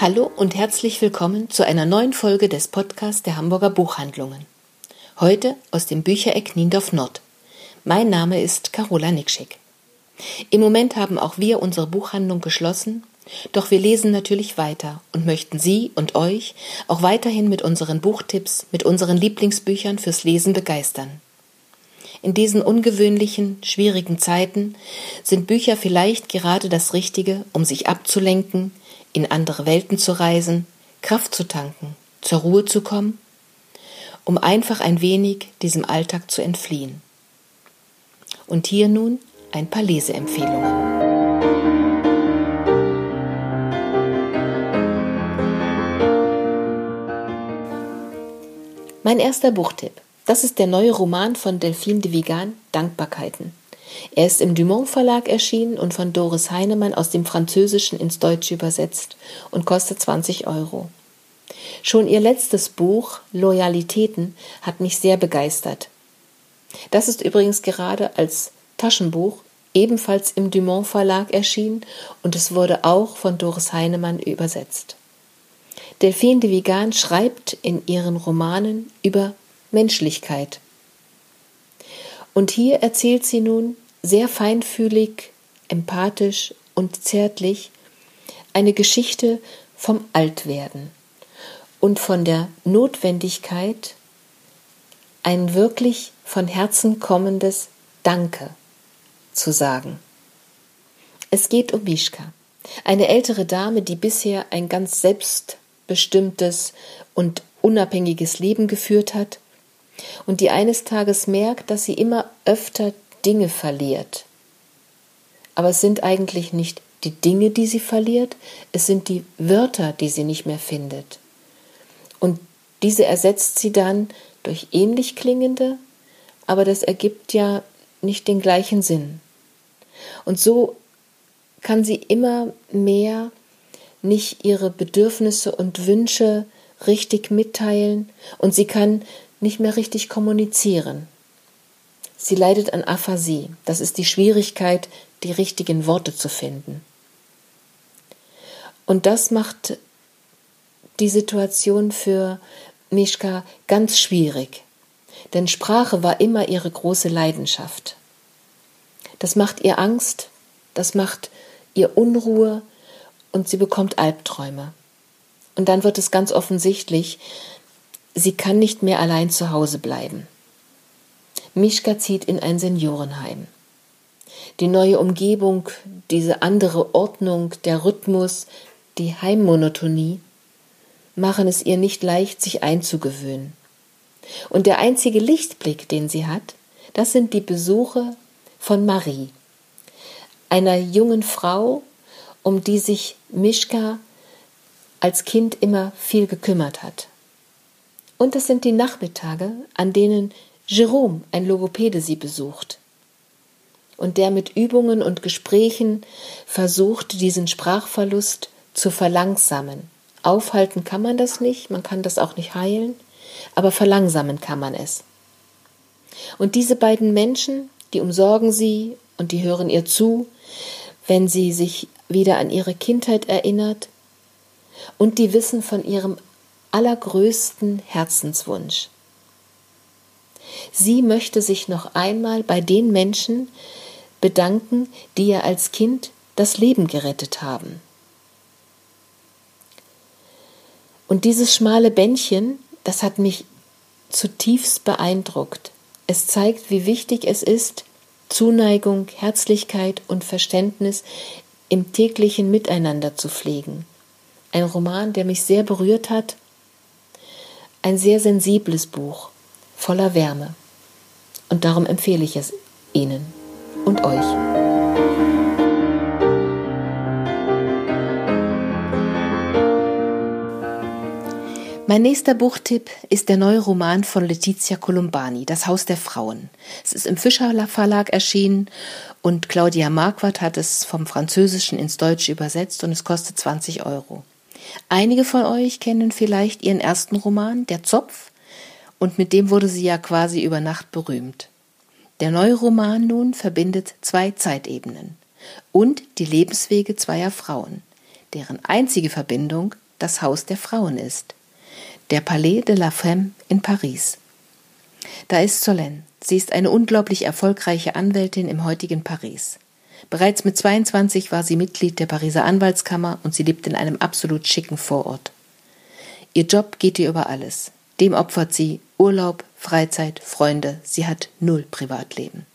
Hallo und herzlich willkommen zu einer neuen Folge des Podcasts der Hamburger Buchhandlungen. Heute aus dem Büchereck Niendorf Nord. Mein Name ist Carola Nikschik. Im Moment haben auch wir unsere Buchhandlung geschlossen, doch wir lesen natürlich weiter und möchten Sie und euch auch weiterhin mit unseren Buchtipps, mit unseren Lieblingsbüchern fürs Lesen begeistern. In diesen ungewöhnlichen, schwierigen Zeiten sind Bücher vielleicht gerade das Richtige, um sich abzulenken, in andere Welten zu reisen, Kraft zu tanken, zur Ruhe zu kommen, um einfach ein wenig diesem Alltag zu entfliehen. Und hier nun ein paar Leseempfehlungen. Mein erster Buchtipp. Das ist der neue Roman von Delphine de Vigan, Dankbarkeiten. Er ist im Dumont Verlag erschienen und von Doris Heinemann aus dem Französischen ins Deutsche übersetzt und kostet 20 Euro. Schon ihr letztes Buch Loyalitäten hat mich sehr begeistert. Das ist übrigens gerade als Taschenbuch ebenfalls im Dumont Verlag erschienen und es wurde auch von Doris Heinemann übersetzt. Delphine de Vigan schreibt in ihren Romanen über Menschlichkeit. Und hier erzählt sie nun sehr feinfühlig, empathisch und zärtlich eine Geschichte vom Altwerden und von der Notwendigkeit, ein wirklich von Herzen kommendes Danke zu sagen. Es geht um Mischka, eine ältere Dame, die bisher ein ganz selbstbestimmtes und unabhängiges Leben geführt hat und die eines Tages merkt, dass sie immer öfter Dinge verliert. Aber es sind eigentlich nicht die Dinge, die sie verliert, es sind die Wörter, die sie nicht mehr findet. Und diese ersetzt sie dann durch ähnlich klingende, aber das ergibt ja nicht den gleichen Sinn. Und so kann sie immer mehr nicht ihre Bedürfnisse und Wünsche richtig mitteilen und sie kann nicht mehr richtig kommunizieren. Sie leidet an Aphasie. Das ist die Schwierigkeit, die richtigen Worte zu finden. Und das macht die Situation für Mischka ganz schwierig. Denn Sprache war immer ihre große Leidenschaft. Das macht ihr Angst, das macht ihr Unruhe und sie bekommt Albträume. Und dann wird es ganz offensichtlich, sie kann nicht mehr allein zu Hause bleiben. Mischka zieht in ein Seniorenheim. Die neue Umgebung, diese andere Ordnung, der Rhythmus, die Heimmonotonie machen es ihr nicht leicht, sich einzugewöhnen. Und der einzige Lichtblick, den sie hat, das sind die Besuche von Marie, einer jungen Frau, um die sich Mischka als Kind immer viel gekümmert hat. Und es sind die Nachmittage, an denen Jerome, ein Logopäde, sie besucht und der mit Übungen und Gesprächen versucht, diesen Sprachverlust zu verlangsamen. Aufhalten kann man das nicht, man kann das auch nicht heilen, aber verlangsamen kann man es. Und diese beiden Menschen, die umsorgen sie und die hören ihr zu, wenn sie sich wieder an ihre Kindheit erinnert, und die wissen von ihrem allergrößten Herzenswunsch. Sie möchte sich noch einmal bei den Menschen bedanken, die ihr als Kind das Leben gerettet haben. Und dieses schmale Bändchen, das hat mich zutiefst beeindruckt. Es zeigt, wie wichtig es ist, Zuneigung, Herzlichkeit und Verständnis im täglichen Miteinander zu pflegen. Ein Roman, der mich sehr berührt hat, ein sehr sensibles Buch, voller Wärme. Und darum empfehle ich es Ihnen und euch. Mein nächster Buchtipp ist der neue Roman von Letizia Columbani, Das Haus der Frauen. Es ist im Fischer Verlag erschienen und Claudia Marquardt hat es vom Französischen ins Deutsche übersetzt und es kostet 20 Euro. Einige von euch kennen vielleicht ihren ersten Roman, Der Zopf, und mit dem wurde sie ja quasi über Nacht berühmt. Der neue Roman nun verbindet zwei Zeitebenen und die Lebenswege zweier Frauen, deren einzige Verbindung das Haus der Frauen ist der Palais de la Femme in Paris. Da ist Solène. Sie ist eine unglaublich erfolgreiche Anwältin im heutigen Paris. Bereits mit 22 war sie Mitglied der Pariser Anwaltskammer und sie lebt in einem absolut schicken Vorort. Ihr Job geht ihr über alles. Dem opfert sie Urlaub, Freizeit, Freunde. Sie hat null Privatleben.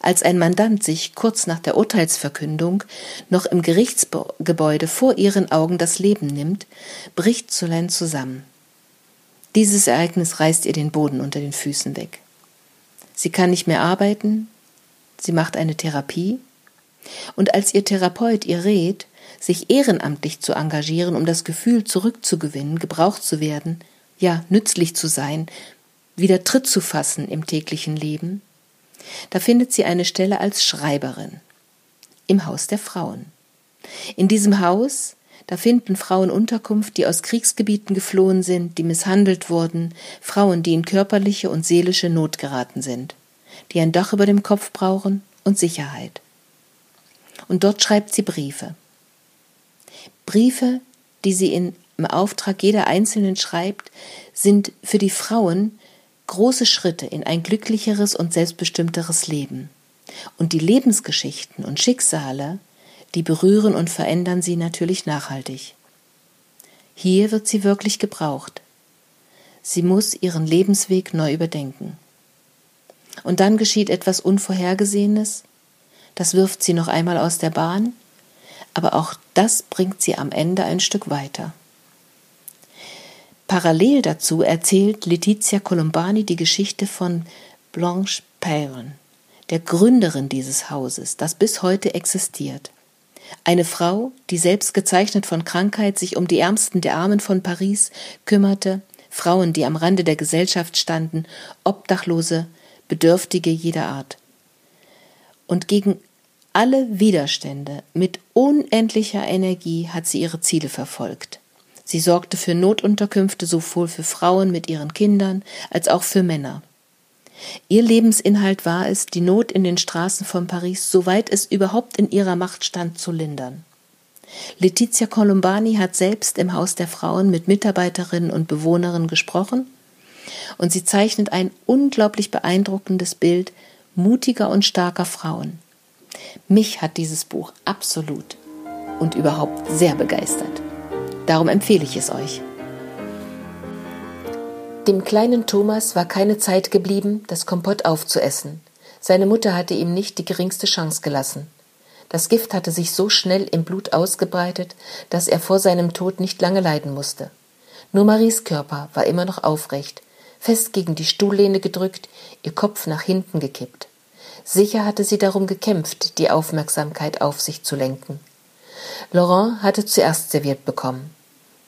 Als ein Mandant sich kurz nach der Urteilsverkündung noch im Gerichtsgebäude vor ihren Augen das Leben nimmt, bricht Solène zusammen. Dieses Ereignis reißt ihr den Boden unter den Füßen weg. Sie kann nicht mehr arbeiten, sie macht eine Therapie, und als ihr Therapeut ihr rät, sich ehrenamtlich zu engagieren, um das Gefühl zurückzugewinnen, gebraucht zu werden, ja nützlich zu sein, wieder Tritt zu fassen im täglichen Leben, da findet sie eine Stelle als Schreiberin im Haus der Frauen. In diesem Haus da finden Frauen Unterkunft, die aus Kriegsgebieten geflohen sind, die misshandelt wurden, Frauen, die in körperliche und seelische Not geraten sind, die ein Dach über dem Kopf brauchen und Sicherheit. Und dort schreibt sie Briefe. Briefe, die sie im Auftrag jeder Einzelnen schreibt, sind für die Frauen große Schritte in ein glücklicheres und selbstbestimmteres Leben. Und die Lebensgeschichten und Schicksale, die berühren und verändern sie natürlich nachhaltig. Hier wird sie wirklich gebraucht. Sie muss ihren Lebensweg neu überdenken. Und dann geschieht etwas Unvorhergesehenes, das wirft sie noch einmal aus der Bahn, aber auch das bringt sie am Ende ein Stück weiter. Parallel dazu erzählt Letizia Colombani die Geschichte von Blanche Perron, der Gründerin dieses Hauses, das bis heute existiert. Eine Frau, die selbst gezeichnet von Krankheit sich um die Ärmsten der Armen von Paris kümmerte, Frauen, die am Rande der Gesellschaft standen, Obdachlose, Bedürftige jeder Art. Und gegen alle Widerstände mit unendlicher Energie hat sie ihre Ziele verfolgt. Sie sorgte für Notunterkünfte sowohl für Frauen mit ihren Kindern als auch für Männer. Ihr Lebensinhalt war es, die Not in den Straßen von Paris, soweit es überhaupt in ihrer Macht stand, zu lindern. Letizia Colombani hat selbst im Haus der Frauen mit Mitarbeiterinnen und Bewohnerinnen gesprochen und sie zeichnet ein unglaublich beeindruckendes Bild mutiger und starker Frauen. Mich hat dieses Buch absolut und überhaupt sehr begeistert. Darum empfehle ich es euch. Dem kleinen Thomas war keine Zeit geblieben, das Kompott aufzuessen. Seine Mutter hatte ihm nicht die geringste Chance gelassen. Das Gift hatte sich so schnell im Blut ausgebreitet, dass er vor seinem Tod nicht lange leiden musste. Nur Maries Körper war immer noch aufrecht, fest gegen die Stuhllehne gedrückt, ihr Kopf nach hinten gekippt. Sicher hatte sie darum gekämpft, die Aufmerksamkeit auf sich zu lenken. Laurent hatte zuerst serviert bekommen.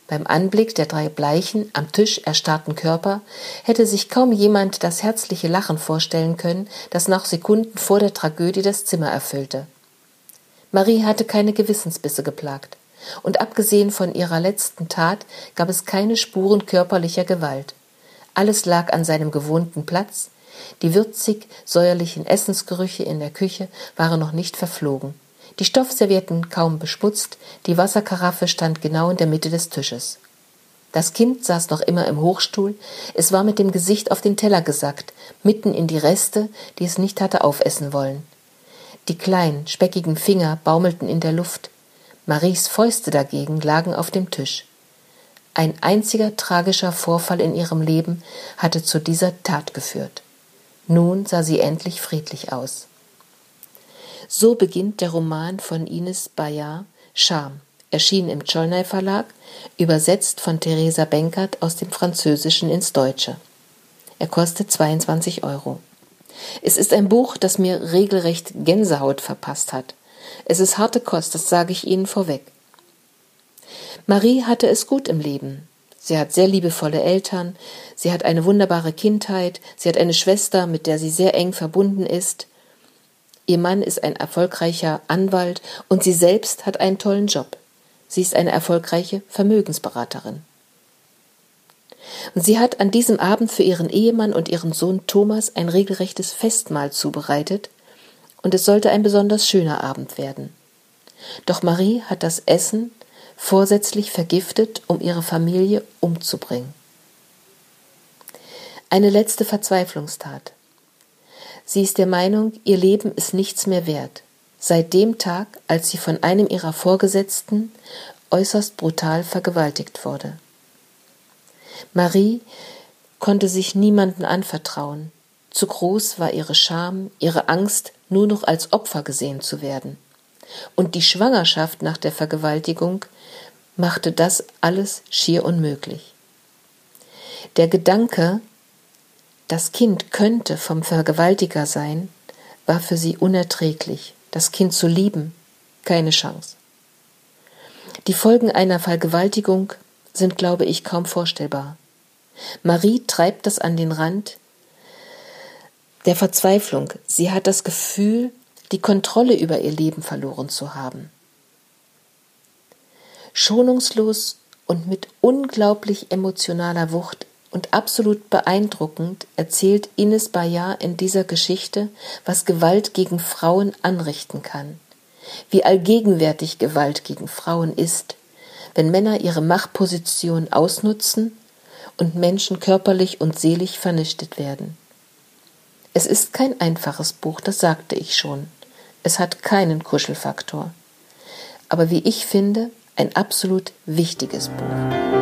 Beim Anblick der drei bleichen, am Tisch erstarrten Körper hätte sich kaum jemand das herzliche Lachen vorstellen können, das noch Sekunden vor der Tragödie das Zimmer erfüllte. Marie hatte keine Gewissensbisse geplagt, und abgesehen von ihrer letzten Tat gab es keine Spuren körperlicher Gewalt. Alles lag an seinem gewohnten Platz, die würzig säuerlichen Essensgerüche in der Küche waren noch nicht verflogen die Stoffservietten kaum beschmutzt, die Wasserkaraffe stand genau in der Mitte des Tisches. Das Kind saß noch immer im Hochstuhl, es war mit dem Gesicht auf den Teller gesackt, mitten in die Reste, die es nicht hatte aufessen wollen. Die kleinen, speckigen Finger baumelten in der Luft, Maries Fäuste dagegen lagen auf dem Tisch. Ein einziger tragischer Vorfall in ihrem Leben hatte zu dieser Tat geführt. Nun sah sie endlich friedlich aus. So beginnt der Roman von Ines Bayard Scham, erschienen im Cholnay Verlag, übersetzt von Theresa Benkert aus dem Französischen ins Deutsche. Er kostet 22 Euro. Es ist ein Buch, das mir regelrecht Gänsehaut verpasst hat. Es ist harte Kost, das sage ich Ihnen vorweg. Marie hatte es gut im Leben. Sie hat sehr liebevolle Eltern, sie hat eine wunderbare Kindheit, sie hat eine Schwester, mit der sie sehr eng verbunden ist. Ihr Mann ist ein erfolgreicher Anwalt und sie selbst hat einen tollen Job. Sie ist eine erfolgreiche Vermögensberaterin. Und sie hat an diesem Abend für ihren Ehemann und ihren Sohn Thomas ein regelrechtes Festmahl zubereitet, und es sollte ein besonders schöner Abend werden. Doch Marie hat das Essen vorsätzlich vergiftet, um ihre Familie umzubringen. Eine letzte Verzweiflungstat. Sie ist der Meinung, ihr Leben ist nichts mehr wert, seit dem Tag, als sie von einem ihrer Vorgesetzten äußerst brutal vergewaltigt wurde. Marie konnte sich niemanden anvertrauen, zu groß war ihre Scham, ihre Angst, nur noch als Opfer gesehen zu werden. Und die Schwangerschaft nach der Vergewaltigung machte das alles schier unmöglich. Der Gedanke, das Kind könnte vom Vergewaltiger sein, war für sie unerträglich. Das Kind zu lieben, keine Chance. Die Folgen einer Vergewaltigung sind, glaube ich, kaum vorstellbar. Marie treibt das an den Rand der Verzweiflung. Sie hat das Gefühl, die Kontrolle über ihr Leben verloren zu haben. Schonungslos und mit unglaublich emotionaler Wucht und absolut beeindruckend erzählt Ines Bayard in dieser Geschichte, was Gewalt gegen Frauen anrichten kann, wie allgegenwärtig Gewalt gegen Frauen ist, wenn Männer ihre Machtposition ausnutzen und Menschen körperlich und seelisch vernichtet werden. Es ist kein einfaches Buch, das sagte ich schon. Es hat keinen Kuschelfaktor. Aber wie ich finde, ein absolut wichtiges Buch.